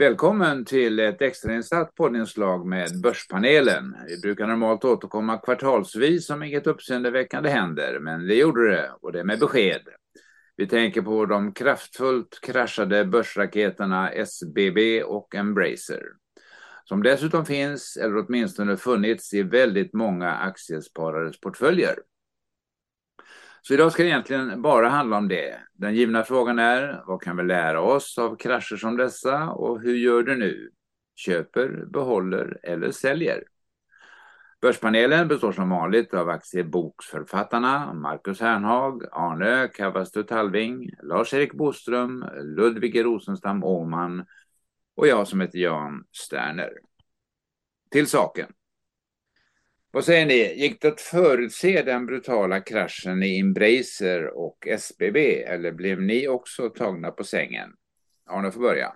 Välkommen till ett extrainsatt poddinslag med Börspanelen. Vi brukar normalt återkomma kvartalsvis om inget uppseendeväckande händer, men det gjorde det och det med besked. Vi tänker på de kraftfullt kraschade börsraketerna SBB och Embracer, som dessutom finns, eller åtminstone funnits, i väldigt många aktiesparares portföljer. Så idag ska det egentligen bara handla om det. Den givna frågan är, vad kan vi lära oss av krascher som dessa och hur gör du nu? Köper, behåller eller säljer? Börspanelen består som vanligt av aktieboksförfattarna Marcus Hernhag, Arne Kavastu Talving, Lars-Erik Boström, Ludvig Rosenstam Åman och jag som heter Jan Sterner. Till saken. Vad säger ni, gick det att förutse den brutala kraschen i Embracer och SBB eller blev ni också tagna på sängen? Arne får börja.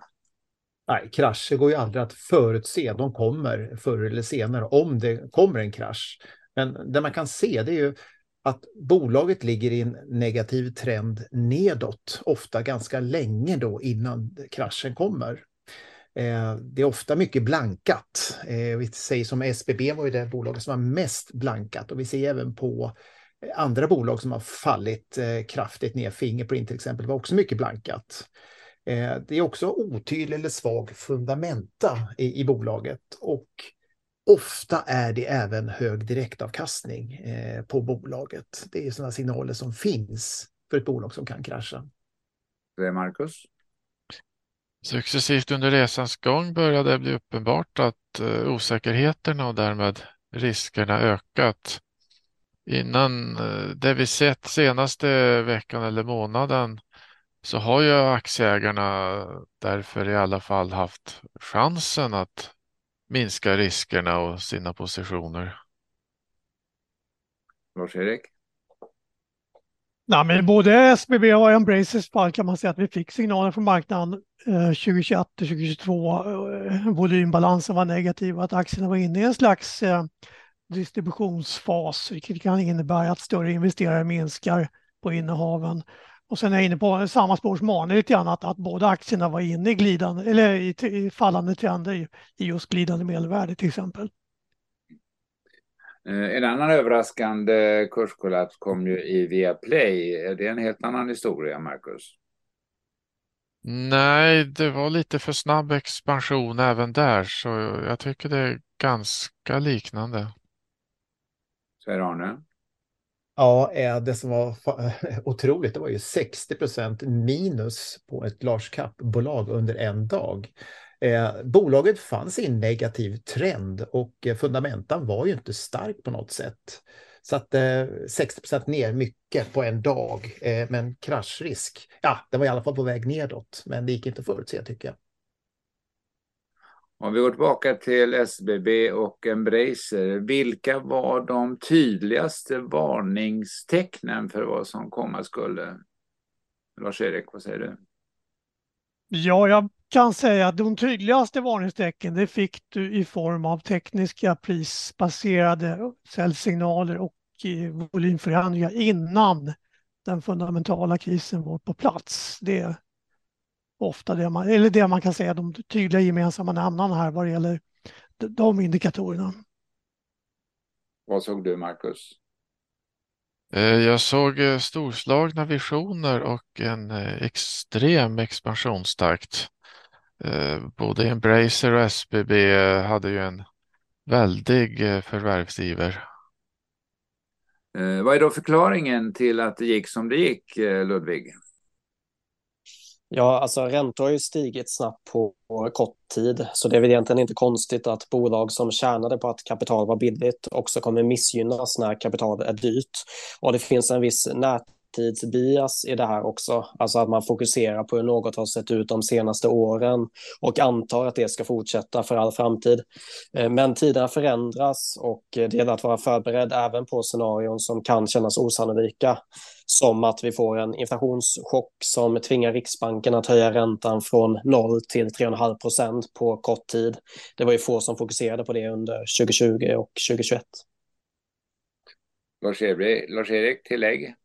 Nej, krascher går ju aldrig att förutse. De kommer förr eller senare om det kommer en krasch. Men det man kan se det är ju att bolaget ligger i en negativ trend nedåt, ofta ganska länge då innan kraschen kommer. Eh, det är ofta mycket blankat. Eh, vi säger som SBB var ju det bolaget som var mest blankat och vi ser även på eh, andra bolag som har fallit eh, kraftigt ner. Fingerprint till exempel var också mycket blankat. Eh, det är också otydlig eller svag fundamenta i, i bolaget och ofta är det även hög direktavkastning eh, på bolaget. Det är sådana signaler som finns för ett bolag som kan krascha. Det är Marcus? Successivt under resans gång började det bli uppenbart att eh, osäkerheterna och därmed riskerna ökat. Innan eh, det vi sett senaste veckan eller månaden så har ju aktieägarna därför i alla fall haft chansen att minska riskerna och sina positioner. Lars-Erik? Nej, men både SBB och Embracers fall kan man säga att vi fick signaler från marknaden 2021 och 2022. Volymbalansen var negativ och att aktierna var inne i en slags eh, distributionsfas, vilket kan innebära att större investerare minskar på innehaven. Och sen är jag inne på samma spår som Arne lite grann, att, att båda aktierna var inne i, glidande, eller i, i fallande trender i, i just glidande medelvärde till exempel. Eh, en annan överraskande kurskollaps kom ju i Viaplay. Är det en helt annan historia, Marcus? Nej, det var lite för snabb expansion även där, så jag tycker det är ganska liknande. Säger Arne? Ja, det som var otroligt, det var ju 60 procent minus på ett large cap-bolag under en dag. Eh, bolaget fanns i en negativ trend och eh, fundamentan var ju inte stark på något sätt. Så att eh, 60% ner mycket på en dag, eh, men kraschrisk, ja, det var i alla fall på väg nedåt, men det gick inte att förutse tycker jag. Om vi går tillbaka till SBB och Embracer, vilka var de tydligaste varningstecknen för vad som komma skulle? Lars-Erik, vad säger du? Ja, jag kan säga att de tydligaste varningstecken det fick du i form av tekniska prisbaserade säljsignaler och eh, volymförändringar innan den fundamentala krisen var på plats. Det är ofta det man, eller det man kan säga de tydliga gemensamma nämnarna här vad det gäller de indikatorerna. Vad såg du, Marcus? Eh, jag såg eh, storslagna visioner och en eh, extrem expansionstakt. Både Embracer och SBB hade ju en väldig förvärvsiver. Vad är då förklaringen till att det gick som det gick, Ludvig? Ja, alltså räntor har ju stigit snabbt på kort tid, så det är väl egentligen inte konstigt att bolag som tjänade på att kapital var billigt också kommer missgynnas när kapital är dyrt. Och det finns en viss nät framtidsbias i det här också. Alltså att man fokuserar på hur något har sett ut de senaste åren och antar att det ska fortsätta för all framtid. Eh, men tiderna förändras och det gäller att vara förberedd även på scenarion som kan kännas osannolika. Som att vi får en inflationschock som tvingar Riksbanken att höja räntan från 0 till 3,5 procent på kort tid. Det var ju få som fokuserade på det under 2020 och 2021. Lars-Erik, tillägg?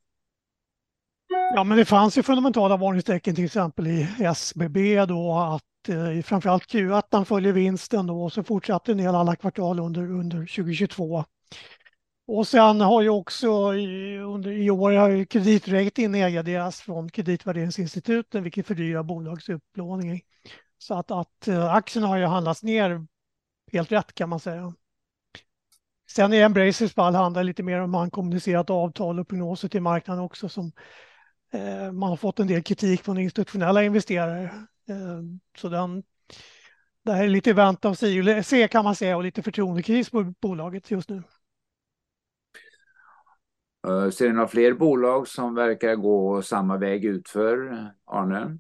Ja, men det fanns ju fundamentala varningstecken till exempel i SBB då att eh, framförallt Q1 följer vinsten då och så fortsatte ner alla kvartal under, under 2022. Och sen har ju också i, under, i år har kreditrating nedgraderats från kreditvärderingsinstituten vilket fördyrar bolags upplåning. Så att, att eh, aktien aktierna har ju handlats ner helt rätt kan man säga. Sen i Embracers fall handlar det lite mer om man kommunicerat avtal och prognoser till marknaden också som Eh, man har fått en del kritik från institutionella investerare. Eh, så den, det här är lite vänta och se, kan man säga och lite förtroendekris på bolaget just nu. Eh, ser ni några fler bolag som verkar gå samma väg utför, Arne?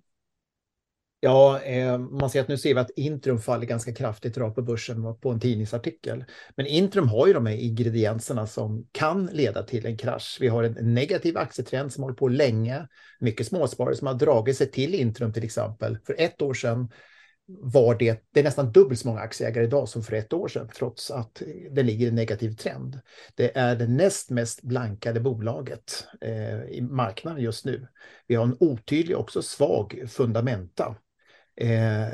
Ja, eh, man ser att nu ser vi att Intrum faller ganska kraftigt rakt på börsen på en tidningsartikel. Men Intrum har ju de här ingredienserna som kan leda till en krasch. Vi har en negativ aktietrend som håller på länge. Mycket småsparare som har dragit sig till Intrum till exempel. För ett år sedan var det, det är nästan dubbelt så många aktieägare idag som för ett år sedan, trots att det ligger i en negativ trend. Det är det näst mest blankade bolaget eh, i marknaden just nu. Vi har en otydlig, också svag fundamenta. Eh,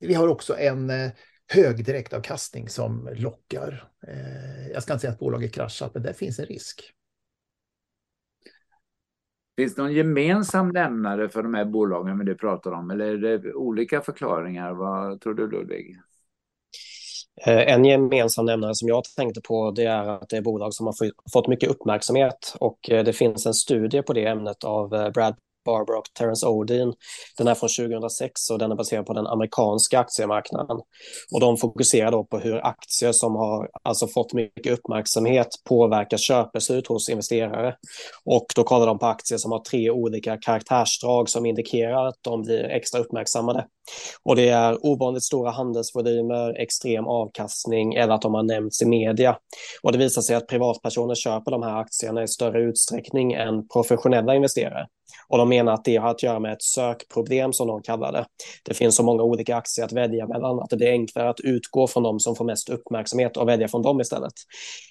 vi har också en eh, hög direktavkastning som lockar. Eh, jag ska inte säga att bolaget kraschat, men där finns en risk. Finns det någon gemensam nämnare för de här bolagen vi du pratar om eller är det olika förklaringar? Vad tror du Ludvig? En gemensam nämnare som jag tänkte på det är att det är bolag som har fått mycket uppmärksamhet och det finns en studie på det ämnet av Brad Barbara och Terence Odin. Den är från 2006 och den är baserad på den amerikanska aktiemarknaden. Och de fokuserar då på hur aktier som har alltså fått mycket uppmärksamhet påverkar köpbeslut hos investerare. Och då kollar de på aktier som har tre olika karaktärsdrag som indikerar att de blir extra uppmärksammade. Och det är ovanligt stora handelsvolymer, extrem avkastning eller att de har nämnts i media. Och det visar sig att privatpersoner köper de här aktierna i större utsträckning än professionella investerare. Och de menar att det har att göra med ett sökproblem som de kallar det. Det finns så många olika aktier att välja mellan att det blir enklare att utgå från de som får mest uppmärksamhet och välja från dem istället.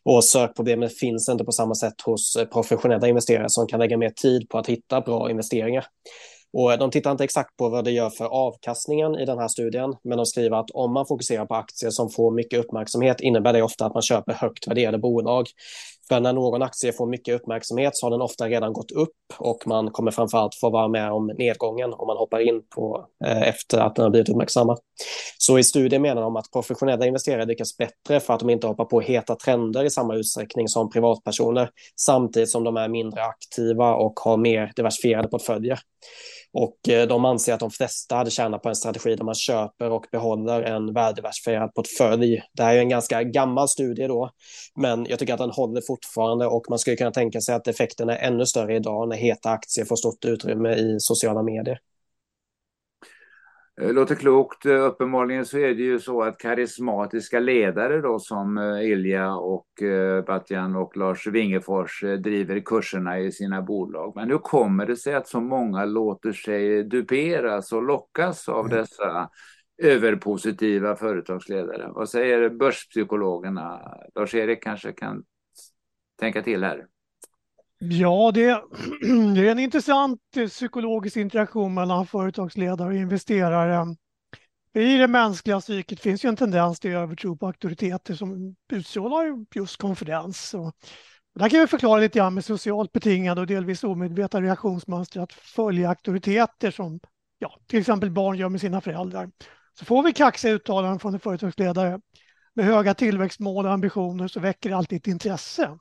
Och sökproblemet finns inte på samma sätt hos professionella investerare som kan lägga mer tid på att hitta bra investeringar. Och de tittar inte exakt på vad det gör för avkastningen i den här studien, men de skriver att om man fokuserar på aktier som får mycket uppmärksamhet innebär det ofta att man köper högt värderade bolag. För när någon aktie får mycket uppmärksamhet så har den ofta redan gått upp och man kommer framförallt få vara med om nedgången om man hoppar in på eh, efter att den har blivit uppmärksammad. Så i studien menar de att professionella investerare lyckas bättre för att de inte hoppar på heta trender i samma utsträckning som privatpersoner samtidigt som de är mindre aktiva och har mer diversifierade portföljer. Och eh, de anser att de flesta hade tjänat på en strategi där man köper och behåller en värdiversifierad portfölj. Det här är en ganska gammal studie då, men jag tycker att den håller fortfarande och man skulle kunna tänka sig att effekten är ännu större idag när heta aktier får stort utrymme i sociala medier. Det låter klokt. Uppenbarligen så är det ju så att karismatiska ledare då som eh, Ilja och eh, Batjan och Lars Wingefors eh, driver kurserna i sina bolag. Men hur kommer det sig att så många låter sig duperas och lockas av mm. dessa överpositiva företagsledare? Vad säger börspsykologerna? Lars-Erik kanske kan tänka till här. Ja, det, det är en intressant eh, psykologisk interaktion mellan företagsledare och investerare. I det mänskliga psyket finns ju en tendens till övertro på auktoriteter som utstrålar just konfidens. Och kan vi förklara lite grann med socialt betingade och delvis omedvetna reaktionsmönster att följa auktoriteter som ja, till exempel barn gör med sina föräldrar. Så får vi kaxiga uttalanden från en företagsledare med höga tillväxtmål och ambitioner så väcker det alltid ett intresse.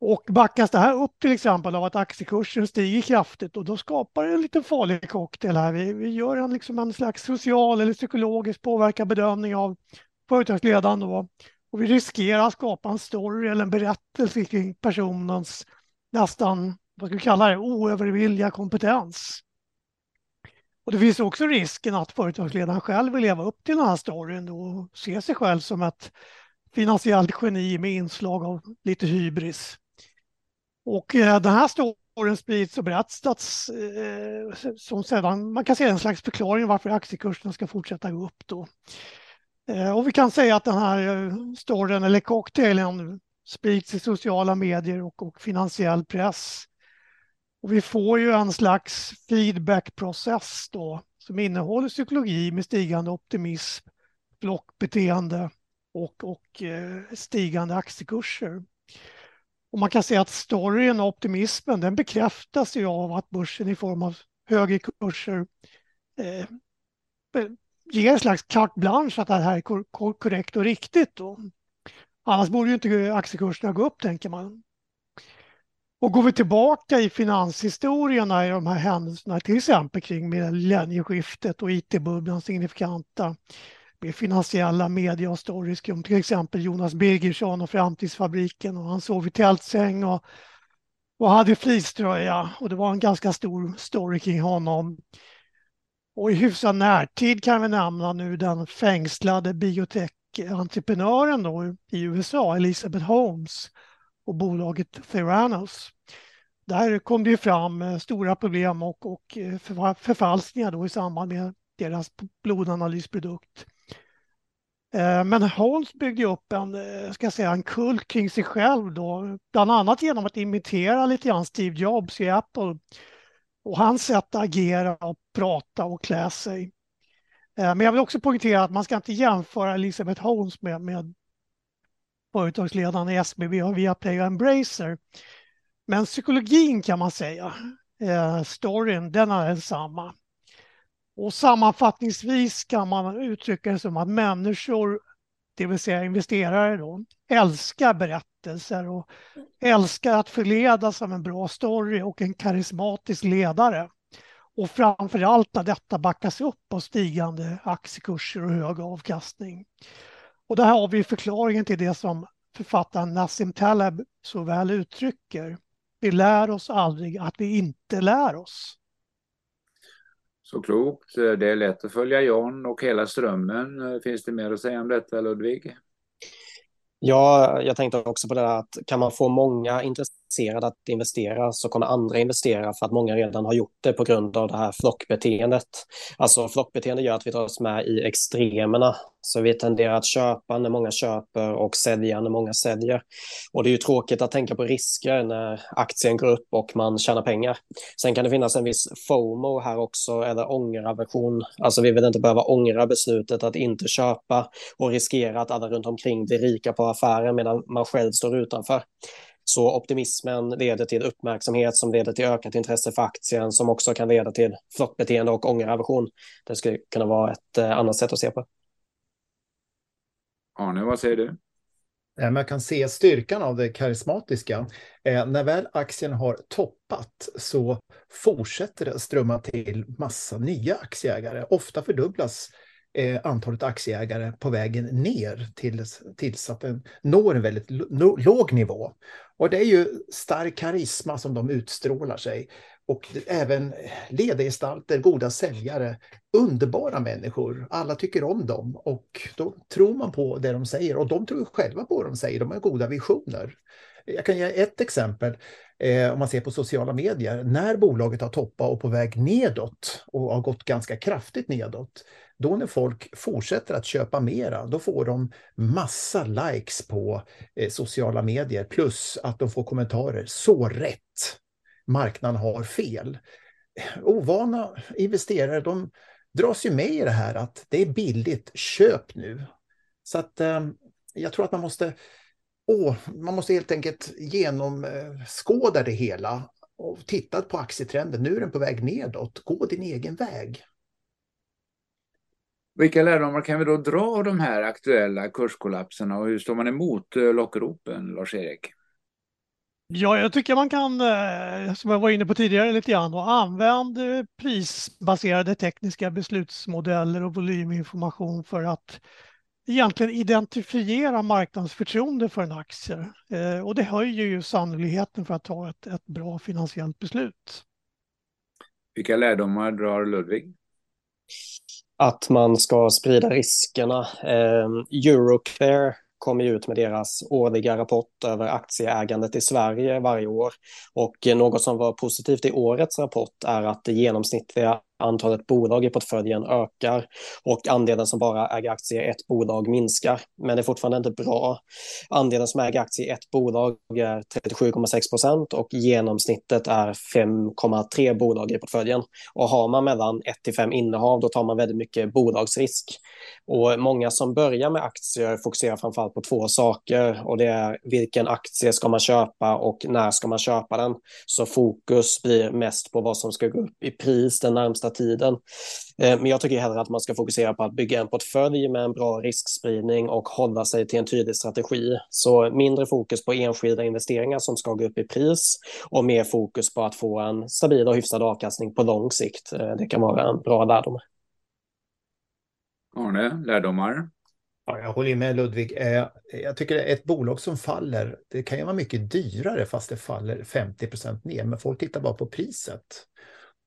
Och backas det här upp till exempel av att aktiekursen stiger kraftigt och då skapar det en liten farlig cocktail här. Vi, vi gör en, liksom en slags social eller psykologisk påverkad bedömning av företagsledaren då. Och vi riskerar att skapa en story eller en berättelse kring personens nästan, vad ska vi kalla det, oövervilliga kompetens. Och det finns också risken att företagsledaren själv vill leva upp till den här storyn och se sig själv som ett finansiellt geni med inslag av lite hybris. Och eh, den här storyn sprids och berättas eh, som sedan, man kan se en slags förklaring varför aktiekursen ska fortsätta gå upp då. Eh, och vi kan säga att den här eh, storyn eller cocktailen sprids i sociala medier och, och finansiell press. Och vi får ju en slags feedbackprocess då som innehåller psykologi med stigande optimism, blockbeteende och, och eh, stigande aktiekurser. Och man kan säga att storyn och optimismen den bekräftas ju av att börsen i form av högre kurser eh, ger en slags carte blanche att det här är kor korrekt och riktigt. Då. Annars borde ju inte aktiekurserna gå upp, tänker man. Och går vi tillbaka i finanshistorierna i de här händelserna, till exempel kring millennieskiftet och IT-bubblan signifikanta med finansiella media och stories om till exempel Jonas Birgersson och Framtidsfabriken och han sov i tältsäng och, och hade fleecetröja och det var en ganska stor story kring honom. Och i hyfsad närtid kan vi nämna nu den fängslade biotech-entreprenören då i USA, Elizabeth Holmes och bolaget Theranos. Där kom det ju fram eh, stora problem och, och eh, förfalskningar då i samband med deras blodanalysprodukt. Eh, men Holmes byggde upp en, eh, ska jag säga, en kult kring sig själv då, bland annat genom att imitera lite grann Steve Jobs i Apple och hans sätt att agera och prata och klä sig. Eh, men jag vill också poängtera att man ska inte jämföra Elizabeth Holmes med, med företagsledaren i SBB och Viaplay och Embracer. Men psykologin kan man säga, storyn, den är densamma. Och sammanfattningsvis kan man uttrycka det som att människor, det vill säga investerare då, älskar berättelser och älskar att förledas av en bra story och en karismatisk ledare. Och framför allt när detta backas upp av stigande aktiekurser och hög avkastning. Och där har vi förklaringen till det som författaren Nassim Taleb så väl uttrycker. Vi lär oss aldrig att vi inte lär oss. Så klokt. Eh, det är lätt att följa John och hela strömmen. Eh, finns det mer att säga om detta Ludvig? Ja, jag tänkte också på det där att kan man få många intresserade att investera så kommer andra investera för att många redan har gjort det på grund av det här flockbeteendet. Alltså flockbeteende gör att vi dras med i extremerna. Så vi tenderar att köpa när många köper och sälja när många säljer. Och det är ju tråkigt att tänka på risker när aktien går upp och man tjänar pengar. Sen kan det finnas en viss FOMO här också, eller ångeraversion. Alltså vi vill inte behöva ångra beslutet att inte köpa och riskera att alla runt omkring blir rika på affären medan man själv står utanför. Så optimismen leder till uppmärksamhet som leder till ökat intresse för aktien som också kan leda till flockbeteende och ångeraversion. Det skulle kunna vara ett eh, annat sätt att se på. Arne, vad säger du? Man kan se styrkan av det karismatiska. Eh, när väl aktien har toppat så fortsätter det strömma till massa nya aktieägare. Ofta fördubblas eh, antalet aktieägare på vägen ner tills, tills att den når en väldigt låg nivå. Och det är ju stark karisma som de utstrålar sig. Och även ledargestalter, goda säljare, underbara människor. Alla tycker om dem och då tror man på det de säger och de tror själva på vad de säger. De har goda visioner. Jag kan ge ett exempel eh, om man ser på sociala medier. När bolaget har toppat och på väg nedåt och har gått ganska kraftigt nedåt, då när folk fortsätter att köpa mera, då får de massa likes på eh, sociala medier plus att de får kommentarer. Så rätt! Marknaden har fel. Ovana investerare, de dras ju med i det här att det är billigt, köp nu. Så att eh, jag tror att man måste, åh, man måste helt enkelt genomskåda det hela och titta på aktietrenden. Nu är den på väg nedåt. Gå din egen väg. Vilka lärdomar kan vi då dra av de här aktuella kurskollapserna och hur står man emot eh, lockropen, Lars-Erik? Ja, jag tycker man kan, eh, som jag var inne på tidigare lite grann, använda prisbaserade tekniska beslutsmodeller och volyminformation för att egentligen identifiera marknadsförtroende för en aktie. Eh, och det höjer ju sannolikheten för att ta ett, ett bra finansiellt beslut. Vilka lärdomar drar Ludvig? Att man ska sprida riskerna. Eh, Euroclear kommer ut med deras årliga rapport över aktieägandet i Sverige varje år. Och eh, något som var positivt i årets rapport är att det genomsnittliga antalet bolag i portföljen ökar och andelen som bara äger aktier i ett bolag minskar. Men det är fortfarande inte bra. Andelen som äger aktier i ett bolag är 37,6 procent och genomsnittet är 5,3 bolag i portföljen. Och har man mellan 1 till 5 innehav då tar man väldigt mycket bolagsrisk. Och många som börjar med aktier fokuserar framförallt på två saker och det är vilken aktie ska man köpa och när ska man köpa den. Så fokus blir mest på vad som ska gå upp i pris den närmsta tiden. Eh, men jag tycker hellre att man ska fokusera på att bygga en portfölj med en bra riskspridning och hålla sig till en tydlig strategi. Så mindre fokus på enskilda investeringar som ska gå upp i pris och mer fokus på att få en stabil och hyfsad avkastning på lång sikt. Eh, det kan vara en bra lärdom. Arne, lärdomar? Ja, jag håller med Ludvig. Eh, jag tycker ett bolag som faller, det kan ju vara mycket dyrare fast det faller 50 procent ner, men folk tittar bara på priset.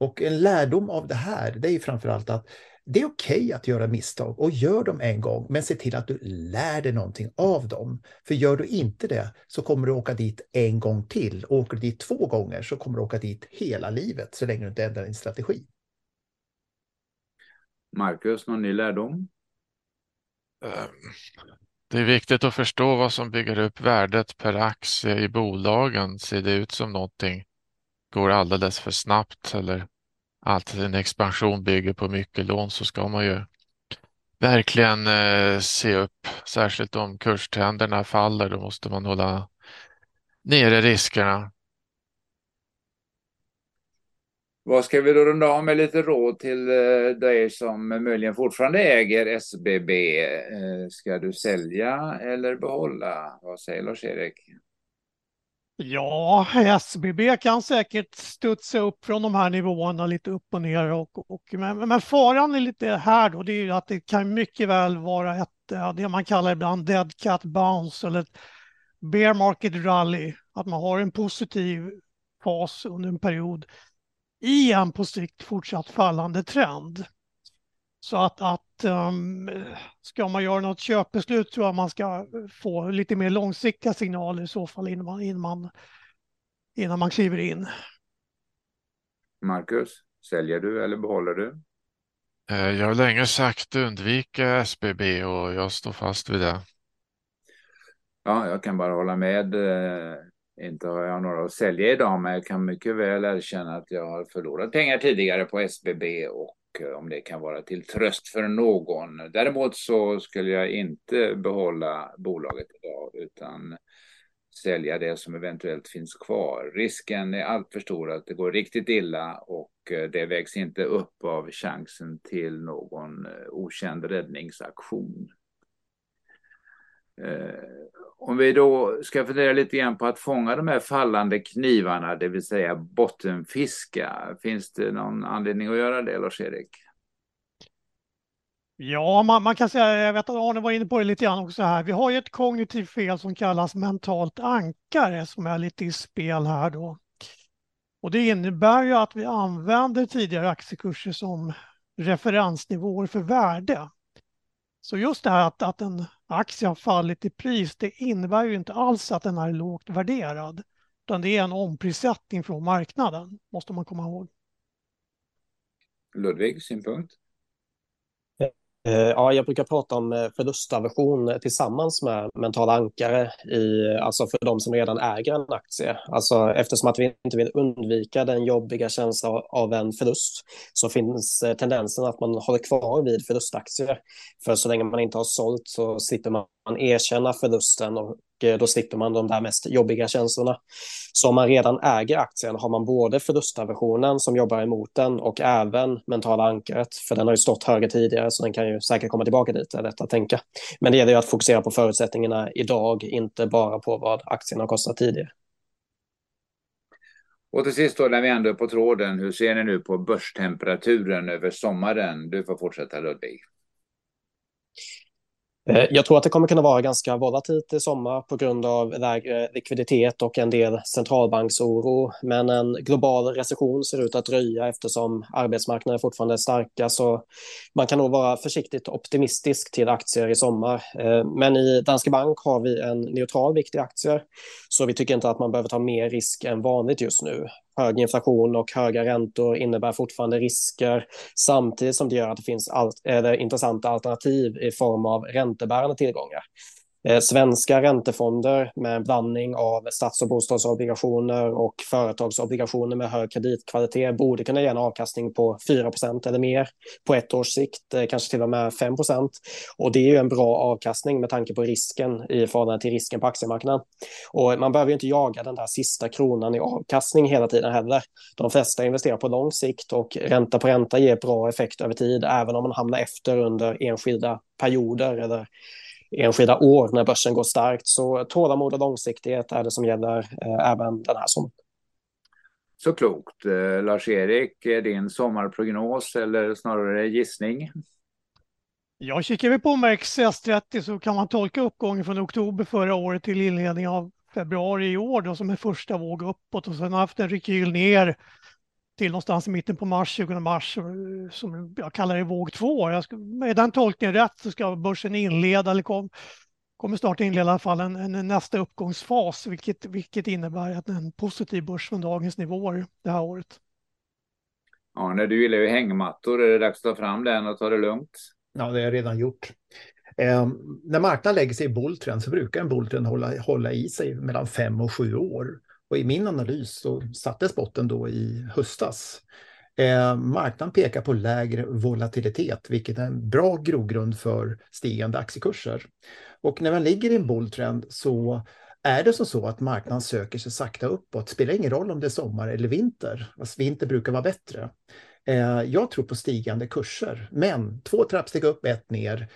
Och en lärdom av det här, det är ju framförallt att det är okej okay att göra misstag och gör dem en gång, men se till att du lär dig någonting av dem. För gör du inte det så kommer du åka dit en gång till. Och åker du dit två gånger så kommer du åka dit hela livet så länge du inte ändrar din strategi. Marcus, någon ny lärdom? Ehm, det är viktigt att förstå vad som bygger upp värdet per aktie i bolagen. Ser det ut som någonting går alldeles för snabbt eller att en expansion bygger på mycket lån så ska man ju verkligen eh, se upp. Särskilt om kurstrenderna faller, då måste man hålla nere riskerna. Vad ska vi då runda av med lite råd till eh, dig som möjligen fortfarande äger SBB? Eh, ska du sälja eller behålla? Vad säger Lars-Erik? Ja, SBB kan säkert studsa upp från de här nivåerna lite upp och ner. Och, och, men, men faran är lite här då, det är ju att det kan mycket väl vara ett, det man kallar ibland dead cat bounce eller ett bear market rally. Att man har en positiv fas under en period i en på sikt fortsatt fallande trend. Så att, att um, ska man göra något köpbeslut tror jag man ska få lite mer långsiktiga signaler i så fall innan man, innan man, innan man kliver in. Marcus, säljer du eller behåller du? Eh, jag har länge sagt undvika SBB och jag står fast vid det. Ja, jag kan bara hålla med. Eh, inte har jag några att sälja idag, men jag kan mycket väl erkänna att jag har förlorat pengar tidigare på SBB och och eh, om det kan vara till tröst för någon. Däremot så skulle jag inte behålla bolaget idag utan sälja det som eventuellt finns kvar. Risken är alltför stor att det går riktigt illa och eh, det vägs inte upp av chansen till någon eh, okänd räddningsaktion. Eh, om vi då ska fundera lite grann på att fånga de här fallande knivarna, det vill säga bottenfiska. Finns det någon anledning att göra det, Lars-Erik? Ja, man, man, kan säga, jag vet att Arne var inne på det lite grann också här. Vi har ju ett kognitivt fel som kallas mentalt ankare som är lite i spel här då. Och det innebär ju att vi använder tidigare aktiekurser som referensnivåer för värde. Så just det här att, att en aktie har fallit i pris, det innebär ju inte alls att den är lågt värderad, utan det är en omprissättning från marknaden, måste man komma ihåg. Ludvig, synpunkt? Eh, ja, jag brukar prata om eh, förlustaversion eh, tillsammans med mentala ankare, i, alltså för de som redan äger en aktie. Alltså, eftersom att vi inte vill undvika den jobbiga känslan av en förlust så finns tendensen att man håller kvar vid förlustaktier. För så länge man inte har sålt så sitter man man erkänna förlusten och eh, då slipper man de där mest jobbiga känslorna. Så om man redan äger aktien har man både förlustaversionen som jobbar emot den och även mentala ankaret, för den har ju stått högre tidigare så den kan ju säkert komma tillbaka dit, är detta att tänka. Men det gäller ju att fokusera på förutsättningarna idag, inte bara på vad aktien har kostat tidigare. Och till sist då, när vi ändå är på tråden, hur ser ni nu på börstemperaturen över sommaren? Du får fortsätta Ludvig. Eh, jag tror att det kommer kunna vara ganska volatilt i sommar på grund av lägre likviditet och en del centralbanksoro. Men en global recession ser ut att dröja eftersom arbetsmarknaden fortfarande är starka. Så man kan nog vara försiktigt optimistisk till aktier i sommar. Eh, men i Danske Bank har vi en neutral vikt i aktier. Så vi tycker inte att man behöver ta mer risk än vanligt just nu hög inflation och höga räntor innebär fortfarande risker samtidigt som det gör att det finns allt, intressanta alternativ i form av räntebärande tillgångar. Eh, svenska räntefonder med en blandning av stats och bostadsobligationer och företagsobligationer med hög kreditkvalitet borde kunna ge en avkastning på 4% eller mer på ett års sikt, eh, kanske till och med 5 Och det är ju en bra avkastning med tanke på risken i förhållande till risken på aktiemarknaden. Och man behöver ju inte jaga den där sista kronan i avkastning hela tiden heller. De flesta investerar på lång sikt och ränta på ränta ger bra effekt över tid, även om man hamnar efter under enskilda perioder eller enskilda år när börsen går starkt. Så tålamod och långsiktighet är det som gäller eh, även den här sommaren. Så klokt. Eh, Lars-Erik, din sommarprognos eller snarare gissning? Jag kikar vi på OMX30 så kan man tolka uppgången från oktober förra året till inledning av februari i år då, som en första våg uppåt och sen haft en rekyl ner till någonstans i mitten på mars, 20 mars, eh, som jag kallar det våg två. Jag ska, med den tolkningen rätt så ska börsen inleda, eller kom, kommer snart inleda i alla fall en, en, nästa uppgångsfas, vilket, vilket innebär att en positiv börs från dagens nivåer det här året. Ja, när du gillar ju hängmattor, är det dags att ta fram den och ta det lugnt? Ja, det har jag redan gjort. Eh, när marknaden lägger sig i bulltrend så brukar en bulltrend hålla, hålla i sig mellan fem och sju år. Och i min analys så sattes botten då i höstas. Eh, marknaden pekar på lägre volatilitet, vilket är en bra grogrund för stigande aktiekurser. Och när man ligger i en bulltrend så är det som så att marknaden söker sig sakta uppåt. Det spelar ingen roll om det är sommar eller vinter. Alltså, vinter brukar vara bättre. Eh, jag tror på stigande kurser, men två trappsteg upp, ett ner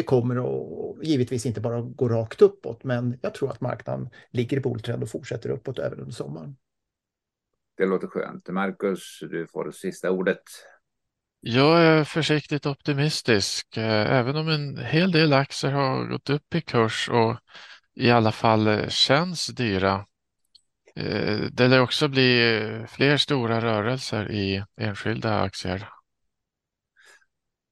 det kommer att givetvis inte bara gå rakt uppåt, men jag tror att marknaden ligger i bulltrend och fortsätter uppåt även under sommaren. Det låter skönt. Marcus, du får det sista ordet. Jag är försiktigt optimistisk, eh, även om en hel del aktier har gått upp i kurs och i alla fall eh, känns dyra. Eh, det lär också bli fler stora rörelser i enskilda aktier.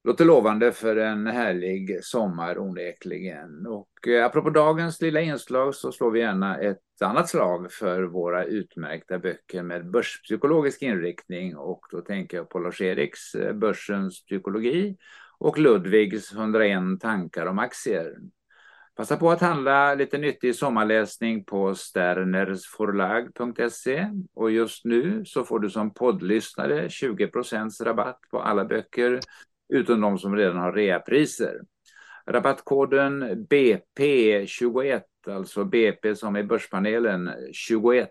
Låter lovande för en härlig sommar onekligen. Och eh, apropå dagens lilla inslag så slår vi gärna ett annat slag för våra utmärkta böcker med börspsykologisk inriktning. Och då tänker jag på Lars-Eriks eh, Börsens psykologi och Ludvigs 101 tankar om aktier. Passa på att handla lite nyttig sommarläsning på sternersforlag.se och just nu så får du som poddlyssnare 20% rabatt på alla böcker utom de som redan har reapriser. Rabattkoden BP21, alltså BP som är börspanelen 21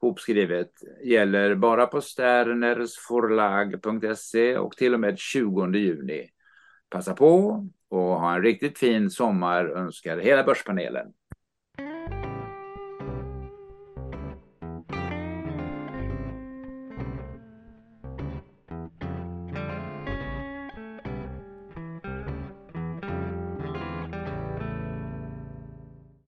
hopskrivet, gäller bara på sternersforlag.se och till och med 20 juni. Passa på och ha en riktigt fin sommar önskar hela börspanelen.